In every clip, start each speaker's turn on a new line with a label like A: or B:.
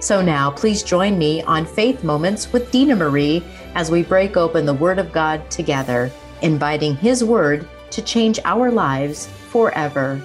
A: So now, please join me on Faith Moments with Dina Marie as we break open the Word of God together, inviting His Word to change our lives forever.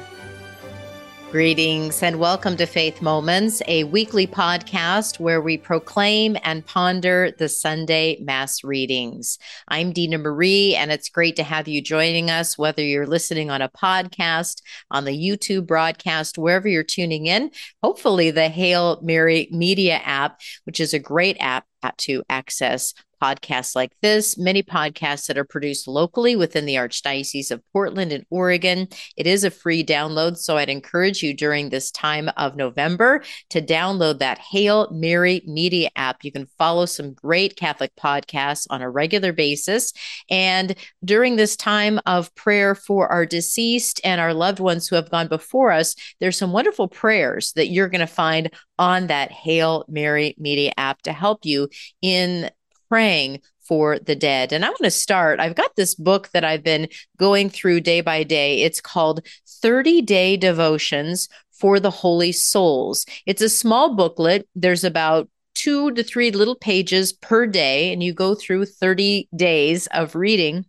A: Greetings and welcome to Faith Moments, a weekly podcast where we proclaim and ponder the Sunday Mass readings. I'm Dina Marie, and it's great to have you joining us, whether you're listening on a podcast, on the YouTube broadcast, wherever you're tuning in. Hopefully, the Hail Mary Media app, which is a great app to access podcasts like this, many podcasts that are produced locally within the Archdiocese of Portland and Oregon. It is a free download, so I'd encourage you during this time of November to download that Hail Mary Media app. You can follow some great Catholic podcasts on a regular basis. And during this time of prayer for our deceased and our loved ones who have gone before us, there's some wonderful prayers that you're going to find on that Hail Mary Media app to help you in praying for the dead. And I want to start. I've got this book that I've been going through day by day. It's called 30 Day Devotions for the Holy Souls. It's a small booklet. There's about two to three little pages per day, and you go through 30 days of reading.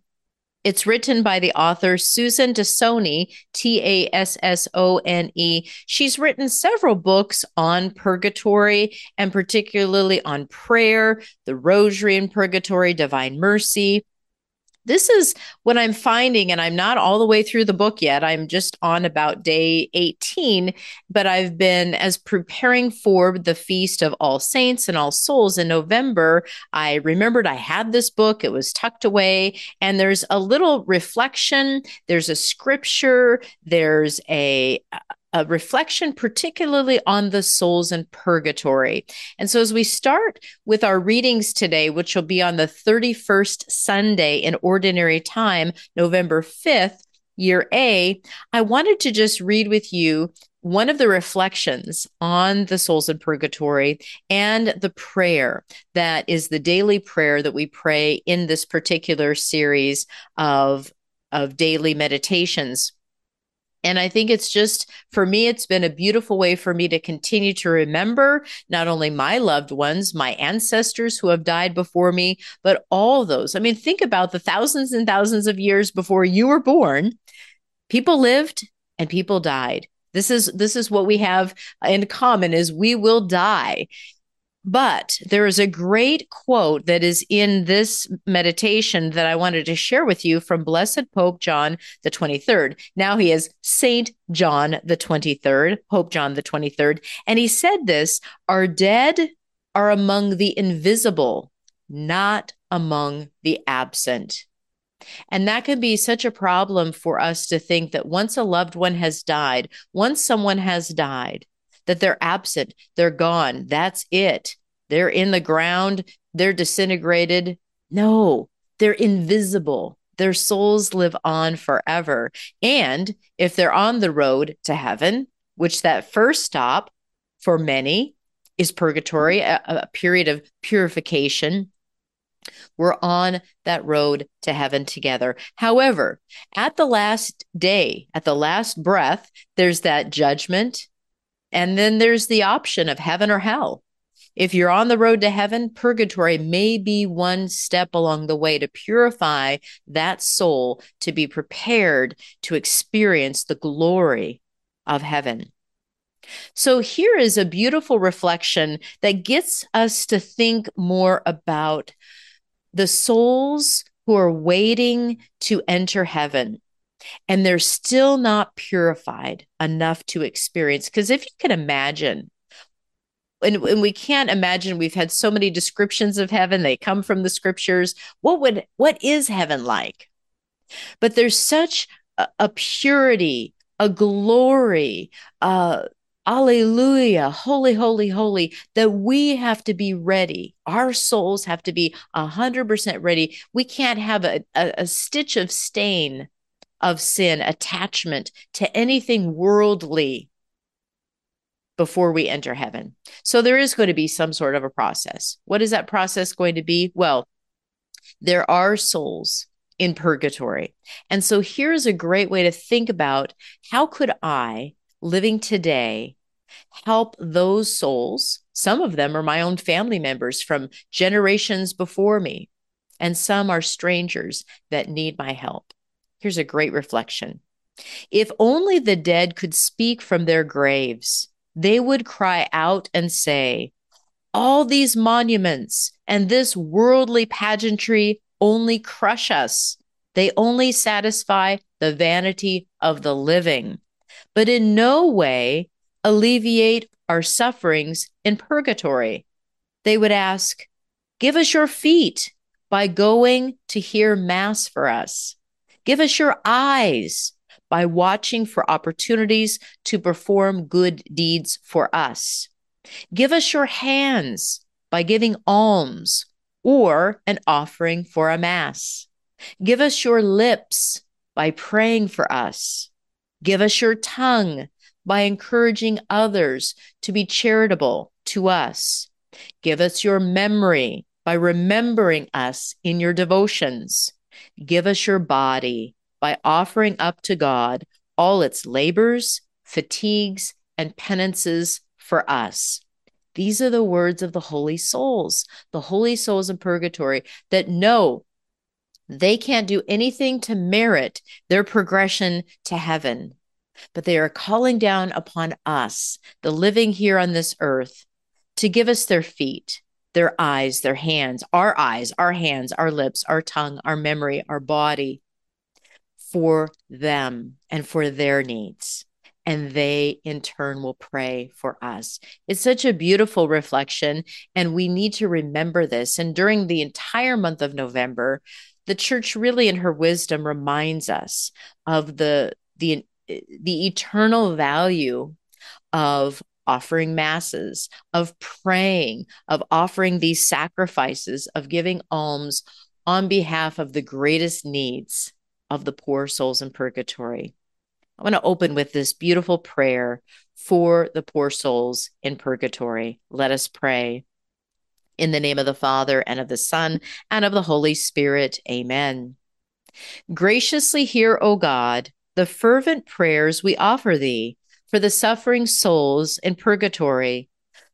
A: It's written by the author Susan Tassone, T A S S O N E. She's written several books on purgatory and particularly on prayer, the rosary in purgatory, divine mercy this is what I'm finding, and I'm not all the way through the book yet. I'm just on about day 18, but I've been as preparing for the Feast of All Saints and All Souls in November. I remembered I had this book, it was tucked away, and there's a little reflection, there's a scripture, there's a a reflection, particularly on the souls in purgatory. And so, as we start with our readings today, which will be on the 31st Sunday in Ordinary Time, November 5th, year A, I wanted to just read with you one of the reflections on the souls in purgatory and the prayer that is the daily prayer that we pray in this particular series of, of daily meditations. And I think it's just, for me, it's been a beautiful way for me to continue to remember not only my loved ones, my ancestors who have died before me, but all those. I mean, think about the thousands and thousands of years before you were born. People lived and people died. This is this is what we have in common is we will die but there is a great quote that is in this meditation that I wanted to share with you from Blessed Pope John the 23rd. Now he is Saint John the 23rd, Pope John the 23rd. And he said this Our dead are among the invisible, not among the absent. And that can be such a problem for us to think that once a loved one has died, once someone has died, that they're absent, they're gone. That's it. They're in the ground, they're disintegrated. No, they're invisible. Their souls live on forever. And if they're on the road to heaven, which that first stop for many is purgatory, a, a period of purification, we're on that road to heaven together. However, at the last day, at the last breath, there's that judgment and then there's the option of heaven or hell. If you're on the road to heaven, purgatory may be one step along the way to purify that soul to be prepared to experience the glory of heaven. So, here is a beautiful reflection that gets us to think more about the souls who are waiting to enter heaven and they're still not purified enough to experience. Because if you can imagine, and, and we can't imagine we've had so many descriptions of heaven they come from the scriptures what would what is heaven like but there's such a, a purity a glory uh Alleluia, holy, holy, holy, that we have to be ready. Our souls have to be 100% ready. We can't have a, a, a stitch of stain of sin, attachment to anything worldly before we enter heaven. So there is going to be some sort of a process. What is that process going to be? Well, there are souls in purgatory. And so here's a great way to think about how could I living today help those souls? Some of them are my own family members from generations before me, and some are strangers that need my help. Here's a great reflection. If only the dead could speak from their graves, they would cry out and say, All these monuments and this worldly pageantry only crush us. They only satisfy the vanity of the living, but in no way alleviate our sufferings in purgatory. They would ask, Give us your feet by going to hear Mass for us. Give us your eyes by watching for opportunities to perform good deeds for us. Give us your hands by giving alms or an offering for a Mass. Give us your lips by praying for us. Give us your tongue by encouraging others to be charitable to us. Give us your memory by remembering us in your devotions. Give us your body by offering up to God all its labors, fatigues, and penances for us. These are the words of the holy souls, the holy souls in purgatory that know they can't do anything to merit their progression to heaven, but they are calling down upon us, the living here on this earth, to give us their feet, their eyes, their hands, our eyes, our hands, our lips, our tongue, our memory, our body for them and for their needs. And they in turn will pray for us. It's such a beautiful reflection. And we need to remember this. And during the entire month of November, the church really in her wisdom reminds us of the the eh, the eternal value of offering masses, of praying, of offering these sacrifices, of giving alms on behalf of the greatest needs of the poor souls in purgatory. I want to open with this beautiful prayer for the poor souls in purgatory. Let us pray. In the name of the Father, and of the Son, and of the Holy Spirit. Amen. Graciously hear, O God, the fervent prayers we offer thee for the suffering souls in purgatory,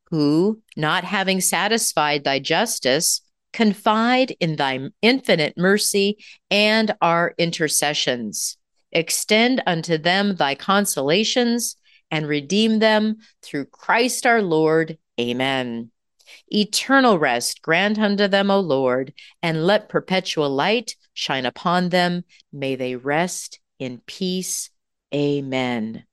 A: who, not having satisfied thy justice, confide in thy infinite mercy and our intercessions. Extend unto them thy consolations and redeem them through Christ our Lord. Amen. Eternal rest grant unto them, O Lord, and let perpetual light shine upon them. May they rest in peace. Amen.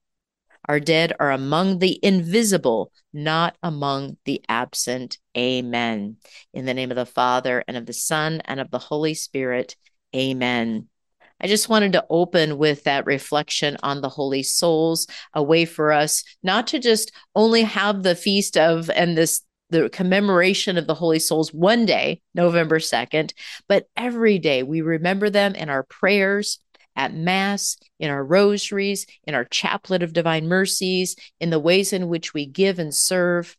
A: Our dead are among the invisible, not among the absent. Amen. In the name of the Father, and of the Son, and of the Holy Spirit. Amen. I just wanted to open with that reflection on the holy souls, a way for us not to just only have the feast of and this the commemoration of the holy souls one day, November 2nd, but every day we remember them in our prayers, at Mass, in our rosaries, in our chaplet of divine mercies, in the ways in which we give and serve.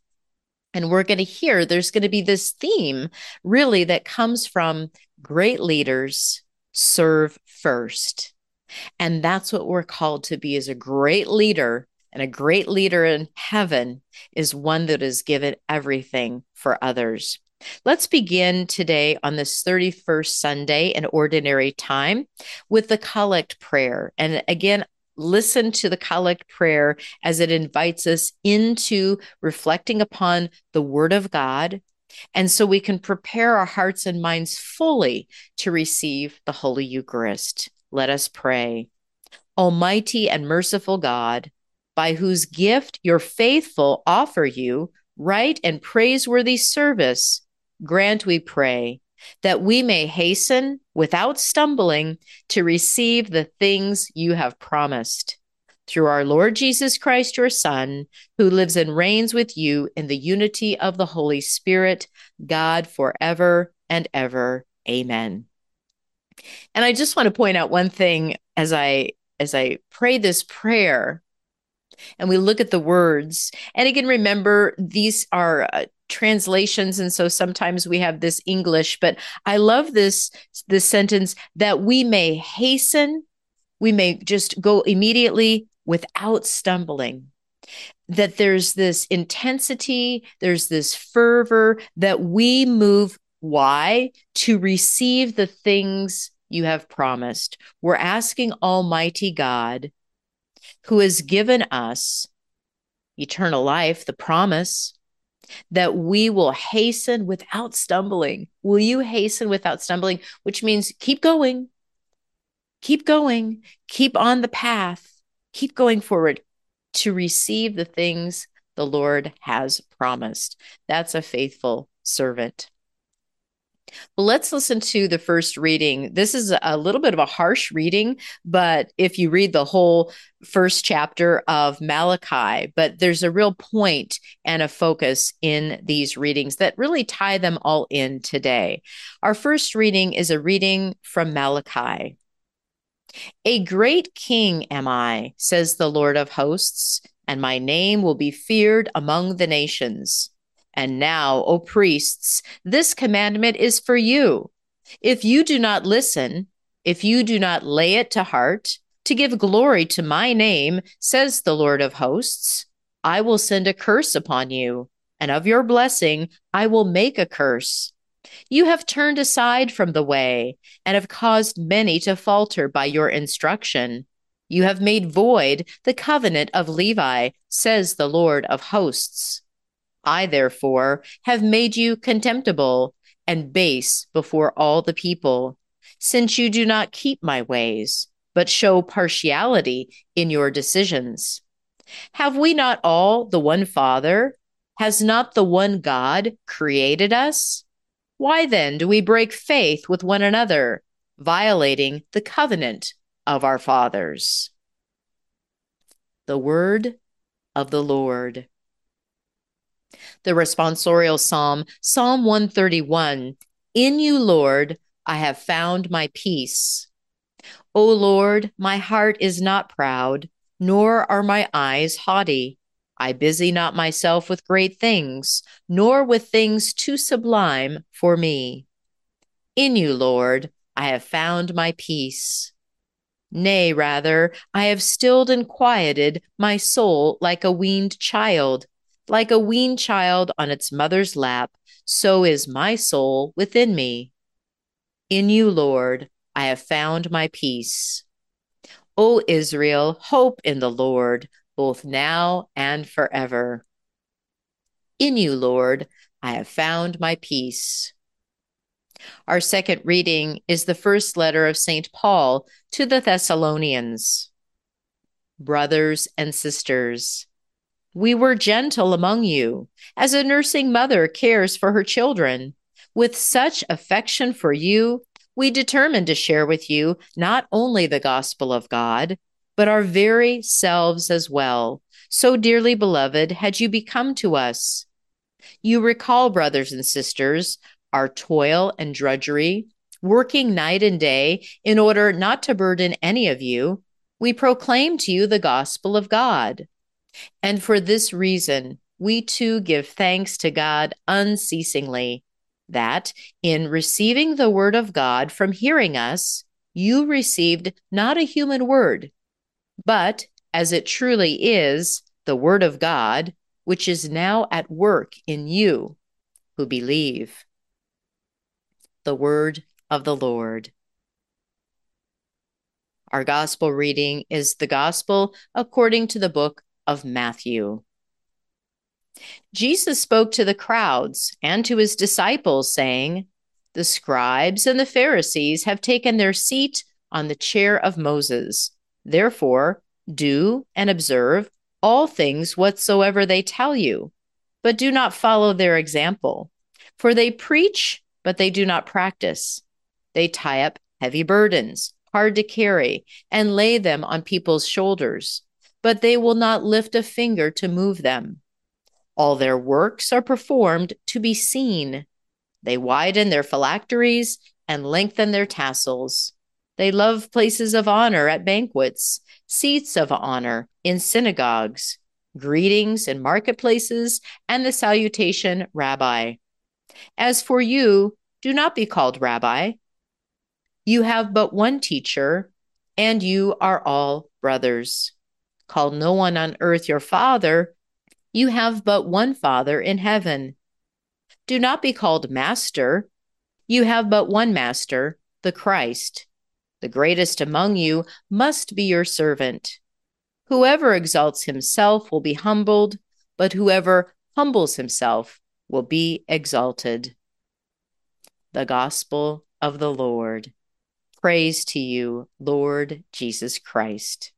A: And we're going to hear there's going to be this theme really that comes from great leaders serve first. And that's what we're called to be as a great leader. And a great leader in heaven is one that has given everything for others. Let's begin today on this 31st Sunday in ordinary time with the collect prayer. And again, listen to the collect prayer as it invites us into reflecting upon the Word of God And so we can prepare our hearts and minds fully to receive the Holy Eucharist. Let us pray. Almighty and merciful God, by whose gift your faithful offer you right and praiseworthy service, grant, we pray, that we may hasten without stumbling to receive the things you have promised. Through our Lord Jesus Christ, your Son, who lives and reigns with you in the unity of the Holy Spirit, God forever and ever. Amen. And I just want to point out one thing as I as I pray this prayer and we look at the words. And again, remember, these are uh, translations and so sometimes we have this english but i love this this sentence that we may hasten we may just go immediately without stumbling. That there's this intensity there's this fervor that we move why? To receive the things you have promised. We're asking almighty god who has given us eternal life, the promise that we will hasten without stumbling. Will you hasten without stumbling? Which means keep going, keep going, keep on the path, keep going forward to receive the things the Lord has promised. That's a faithful servant. Well, let's listen to the first reading. This is a little bit of a harsh reading, but if you read the whole first chapter of Malachi, but there's a real point and a focus in these readings that really tie them all in today. Our first reading is a reading from Malachi. A great king am I, says the Lord of hosts, and my name will be feared among the nations. And now, O priests, this commandment is for you. If you do not listen, if you do not lay it to heart, to give glory to my name, says the Lord of hosts, I will send a curse upon you, and of your blessing I will make a curse. You have turned aside from the way, and have caused many to falter by your instruction. You have made void the covenant of Levi, says the Lord of hosts. I, therefore, have made you contemptible and base before all the people, since you do not keep my ways, but show partiality in your decisions. Have we not all the one Father? Has not the one God created us? Why then do we break faith with one another, violating the covenant of our fathers? The word of the Lord the responsorial psalm, Psalm 131 In you, Lord, I have found my peace. O Lord, my heart is not proud, nor are my eyes haughty. I busy not myself with great things, nor with things too sublime for me. In you, Lord, I have found my peace. Nay, rather, I have stilled and quieted my soul like a weaned child like a weaned child on its mother's lap, so is my soul within me. In you, Lord, I have found my peace. O Israel, hope in the Lord, both now and forever. In you, Lord, I have found my peace. Our second reading is the first letter of St. Paul to the Thessalonians. Brothers and sisters, we were gentle among you, as a nursing mother cares for her children. With such affection for you, we determined to share with you not only the gospel of God, but our very selves as well. So dearly beloved had you become to us. You recall, brothers and sisters, our toil and drudgery, working night and day in order not to burden any of you. We proclaim to you the gospel of God. And for this reason, we too give thanks to God unceasingly that in receiving the word of God from hearing us, you received not a human word, but as it truly is, the word of God, which is now at work in you who believe. The word of the Lord. Our gospel reading is the gospel according to the book of Matthew. Jesus spoke to the crowds and to his disciples, saying, The scribes and the Pharisees have taken their seat on the chair of Moses. Therefore, do and observe all things whatsoever they tell you, but do not follow their example. For they preach, but they do not practice. They tie up heavy burdens, hard to carry, and lay them on people's shoulders, but they will not lift a finger to move them. All their works are performed to be seen. They widen their phylacteries and lengthen their tassels. They love places of honor at banquets, seats of honor in synagogues, greetings in marketplaces, and the salutation, Rabbi. As for you, do not be called Rabbi. You have but one teacher, and you are all brothers. Call no one on earth your father. You have but one Father in heaven. Do not be called Master. You have but one Master, the Christ. The greatest among you must be your servant. Whoever exalts himself will be humbled, but whoever humbles himself will be exalted. The Gospel of the Lord. Praise to you, Lord Jesus Christ.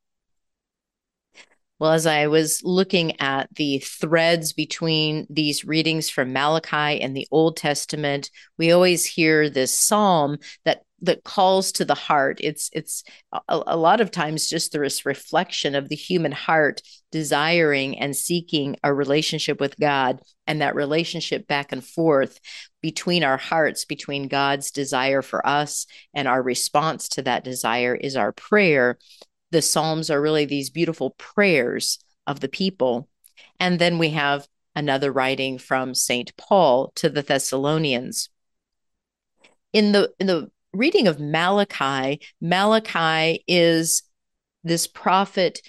A: Well, as I was looking at the threads between these readings from Malachi and the Old Testament, we always hear this psalm that that calls to the heart. It's it's a, a lot of times just this reflection of the human heart desiring and seeking a relationship with God, and that relationship back and forth between our hearts, between God's desire for us and our response to that desire is our prayer the Psalms are really these beautiful prayers of the people. And then we have another writing from St. Paul to the Thessalonians. In the in the reading of Malachi, Malachi is this prophet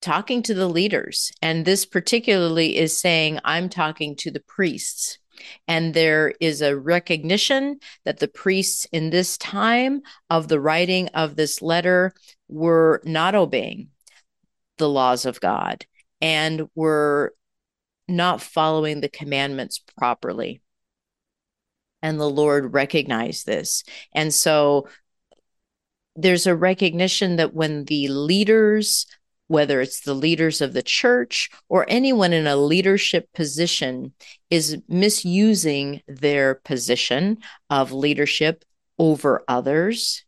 A: talking to the leaders. And this particularly is saying, I'm talking to the priests. And there is a recognition that the priests in this time of the writing of this letter were not obeying the laws of God and were not following the commandments properly. And the Lord recognized this. And so there's a recognition that when the leaders whether it's the leaders of the church or anyone in a leadership position, is misusing their position of leadership over others,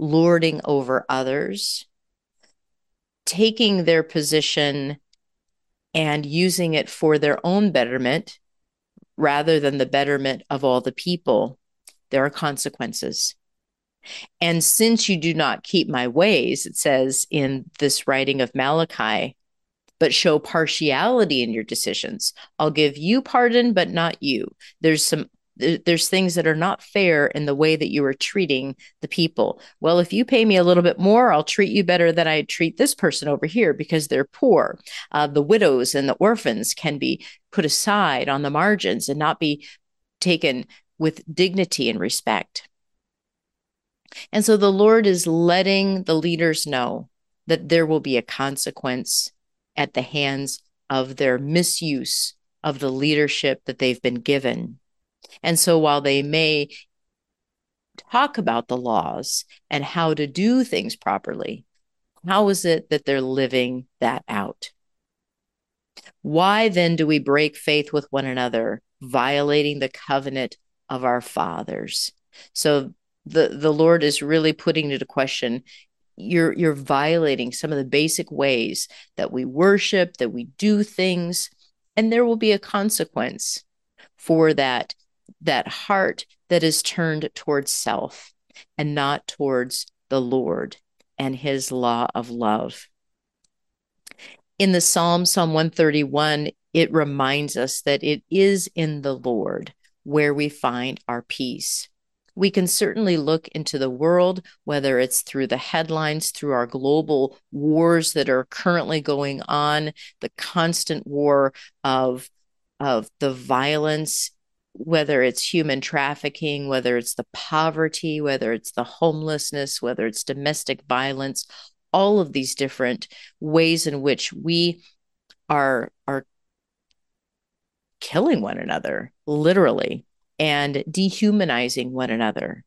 A: lording over others, taking their position and using it for their own betterment rather than the betterment of all the people, there are consequences. And since you do not keep my ways, it says in this writing of Malachi, but show partiality in your decisions. I'll give you pardon, but not you. There's some there's things that are not fair in the way that you are treating the people. Well, if you pay me a little bit more, I'll treat you better than I treat this person over here because they're poor. Uh, the widows and the orphans can be put aside on the margins and not be taken with dignity and respect. And so the Lord is letting the leaders know that there will be a consequence at the hands of their misuse of the leadership that they've been given. And so while they may talk about the laws and how to do things properly, how is it that they're living that out? Why then do we break faith with one another, violating the covenant of our fathers? So the the Lord is really putting into question you're you're violating some of the basic ways that we worship, that we do things, and there will be a consequence for that that heart that is turned towards self and not towards the Lord and his law of love. In the Psalm, Psalm 131, it reminds us that it is in the Lord where we find our peace we can certainly look into the world, whether it's through the headlines, through our global wars that are currently going on, the constant war of, of the violence, whether it's human trafficking, whether it's the poverty, whether it's the homelessness, whether it's domestic violence, all of these different ways in which we are, are killing one another, literally, and dehumanizing one another.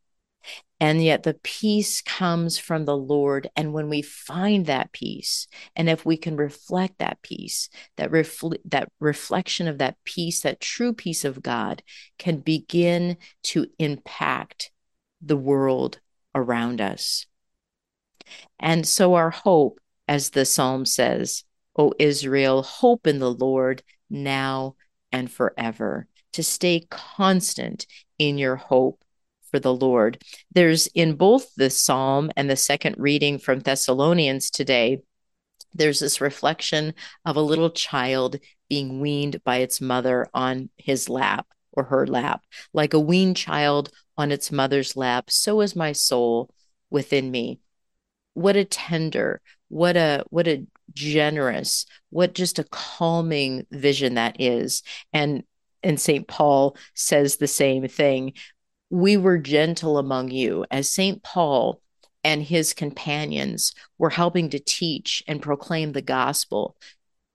A: And yet the peace comes from the Lord. And when we find that peace, and if we can reflect that peace, that, refl- that reflection of that peace, that true peace of God can begin to impact the world around us. And so our hope, as the psalm says, O Israel, hope in the Lord now and forever, to stay constant in your hope for the Lord. There's in both the psalm and the second reading from Thessalonians today, there's this reflection of a little child being weaned by its mother on his lap or her lap. Like a weaned child on its mother's lap, so is my soul within me. What a tender, what a what a generous, what just a calming vision that is. And and St. Paul says the same thing we were gentle among you, as St. Paul and his companions were helping to teach and proclaim the gospel,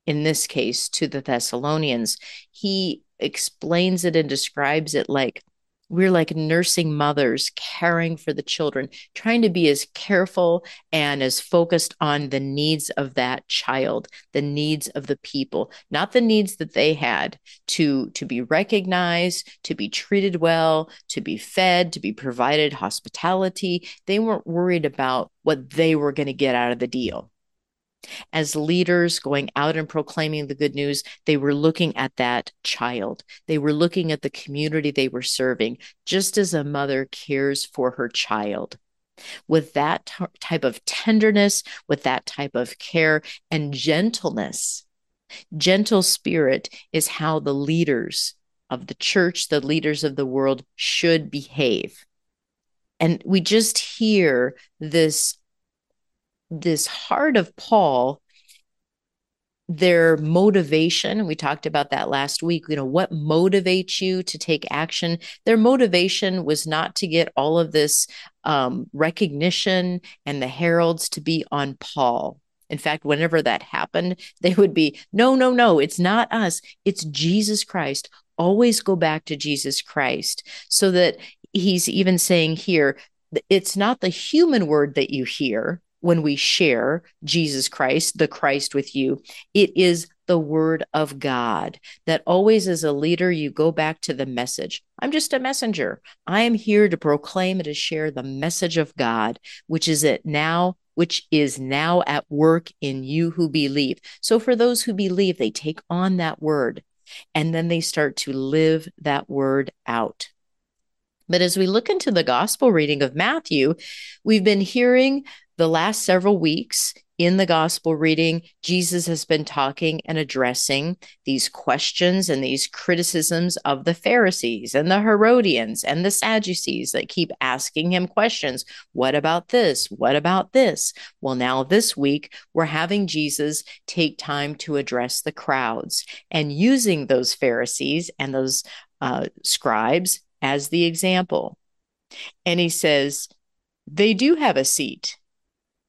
A: in this case to the Thessalonians. He explains it and describes it like we're like nursing mothers caring for the children trying to be as careful and as focused on the needs of that child the needs of the people not the needs that they had to to be recognized to be treated well to be fed to be provided hospitality. They weren't worried about what they were going to get out of the deal as leaders going out and proclaiming the good news, they were looking at that child. They were looking at the community they were serving, just as a mother cares for her child. With that t- type of tenderness, with that type of care and gentleness, gentle spirit is how the leaders of the church, the leaders of the world should behave. And we just hear this this heart of Paul, their motivation, we talked about that last week, you know, what motivates you to take action? Their motivation was not to get all of this um, recognition and the heralds to be on Paul. In fact, whenever that happened, they would be, no, no, no, it's not us, it's Jesus Christ. Always go back to Jesus Christ. So that he's even saying here, it's not the human word that you hear, when we share Jesus Christ, the Christ with you, it is the word of God. That always, as a leader, you go back to the message. I'm just a messenger. I am here to proclaim and to share the message of God, which is it now, which is now at work in you who believe. So, for those who believe, they take on that word and then they start to live that word out. But as we look into the gospel reading of Matthew, we've been hearing the last several weeks in the gospel reading, Jesus has been talking and addressing these questions and these criticisms of the Pharisees and the Herodians and the Sadducees that keep asking him questions. What about this? What about this? Well, now this week, we're having Jesus take time to address the crowds and using those Pharisees and those uh, scribes as the example. And he says, they do have a seat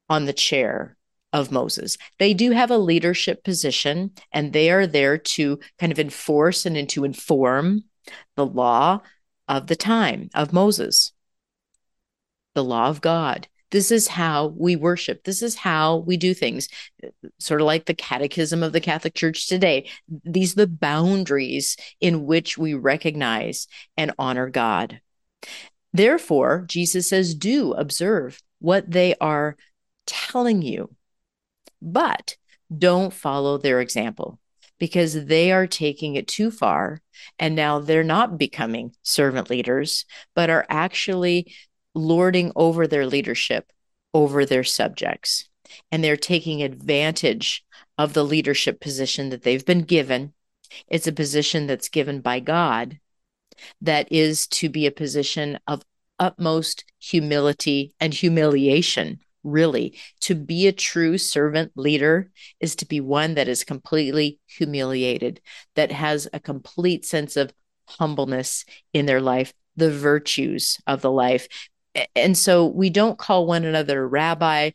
A: on the chair of Moses. They do have a leadership position and they are there to kind of enforce and to inform the law of the time of Moses, the law of God. This is how we worship. This is how we do things, sort of like the catechism of the Catholic Church today. These are the boundaries in which we recognize and honor God. Therefore, Jesus says, do observe what they are telling you, but don't follow their example because they are taking it too far. And now they're not becoming servant leaders, but are actually lording over their leadership over their subjects. And they're taking advantage of the leadership position that they've been given. It's a position that's given by God that is to be a position of utmost humility and humiliation really to be a true servant leader is to be one that is completely humiliated that has a complete sense of humbleness in their life the virtues of the life and so we don't call one another rabbi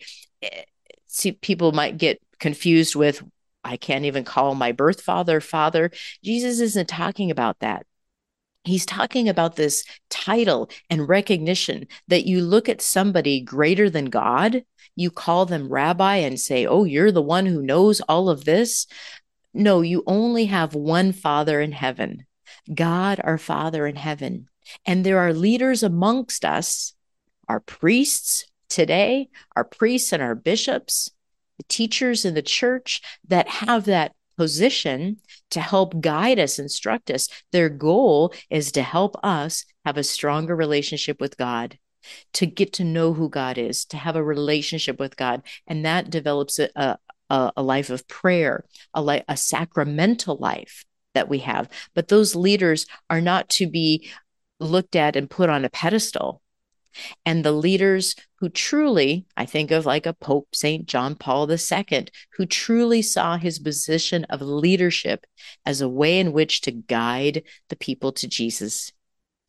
A: see people might get confused with I can't even call my birth father father. Jesus isn't talking about that. He's talking about this title and recognition that you look at somebody greater than God, you call them rabbi and say, Oh, you're the one who knows all of this. No, you only have one Father in heaven, God, our Father in heaven. And there are leaders amongst us, our priests today, our priests and our bishops, the teachers in the church that have that position to help guide us, instruct us. Their goal is to help us have a stronger relationship with God, to get to know who God is, to have a relationship with God. And that develops a, a, a life of prayer, a, li- a sacramental life that we have. But those leaders are not to be looked at and put on a pedestal and the leaders who truly, I think of like a Pope St. John Paul II, who truly saw his position of leadership as a way in which to guide the people to Jesus.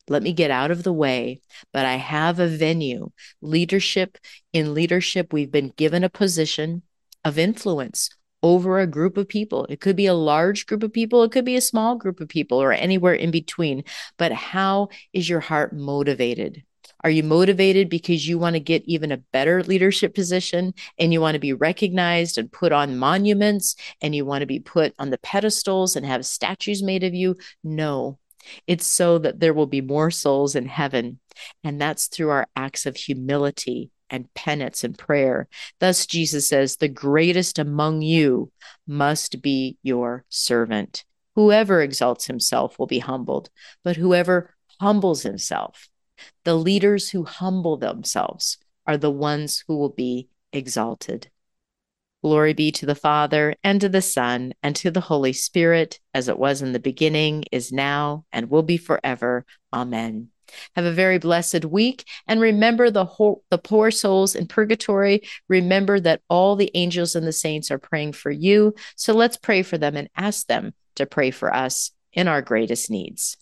A: Let me get out of the way, but I have a venue. Leadership, in leadership, we've been given a position of influence over a group of people. It could be a large group of people, it could be a small group of people, or anywhere in between. But how is your heart motivated? Are you motivated because you want to get even a better leadership position and you want to be recognized and put on monuments and you want to be put on the pedestals and have statues made of you? No. It's so that there will be more souls in heaven. And that's through our acts of humility and penance and prayer. Thus, Jesus says, The greatest among you must be your servant. Whoever exalts himself will be humbled, but whoever humbles himself the leaders who humble themselves are the ones who will be exalted. Glory be to the Father, and to the Son, and to the Holy Spirit, as it was in the beginning, is now, and will be forever. Amen. Have a very blessed week, and remember the whole, the poor souls in purgatory. Remember that all the angels and the saints are praying for you. So let's pray for them and ask them to pray for us in our greatest needs.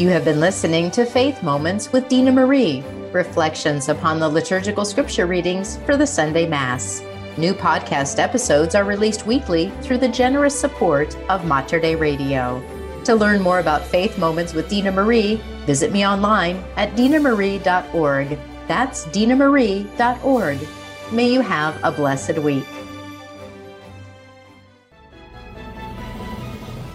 A: You have been listening to Faith Moments with Dina Marie, reflections upon the liturgical scripture readings for the Sunday Mass. New podcast episodes are released weekly through the generous support of Mater Dei Radio. To learn more about Faith Moments with Dina Marie, visit me online at dinamarie.org. That's dinamarie.org. May you have a blessed week.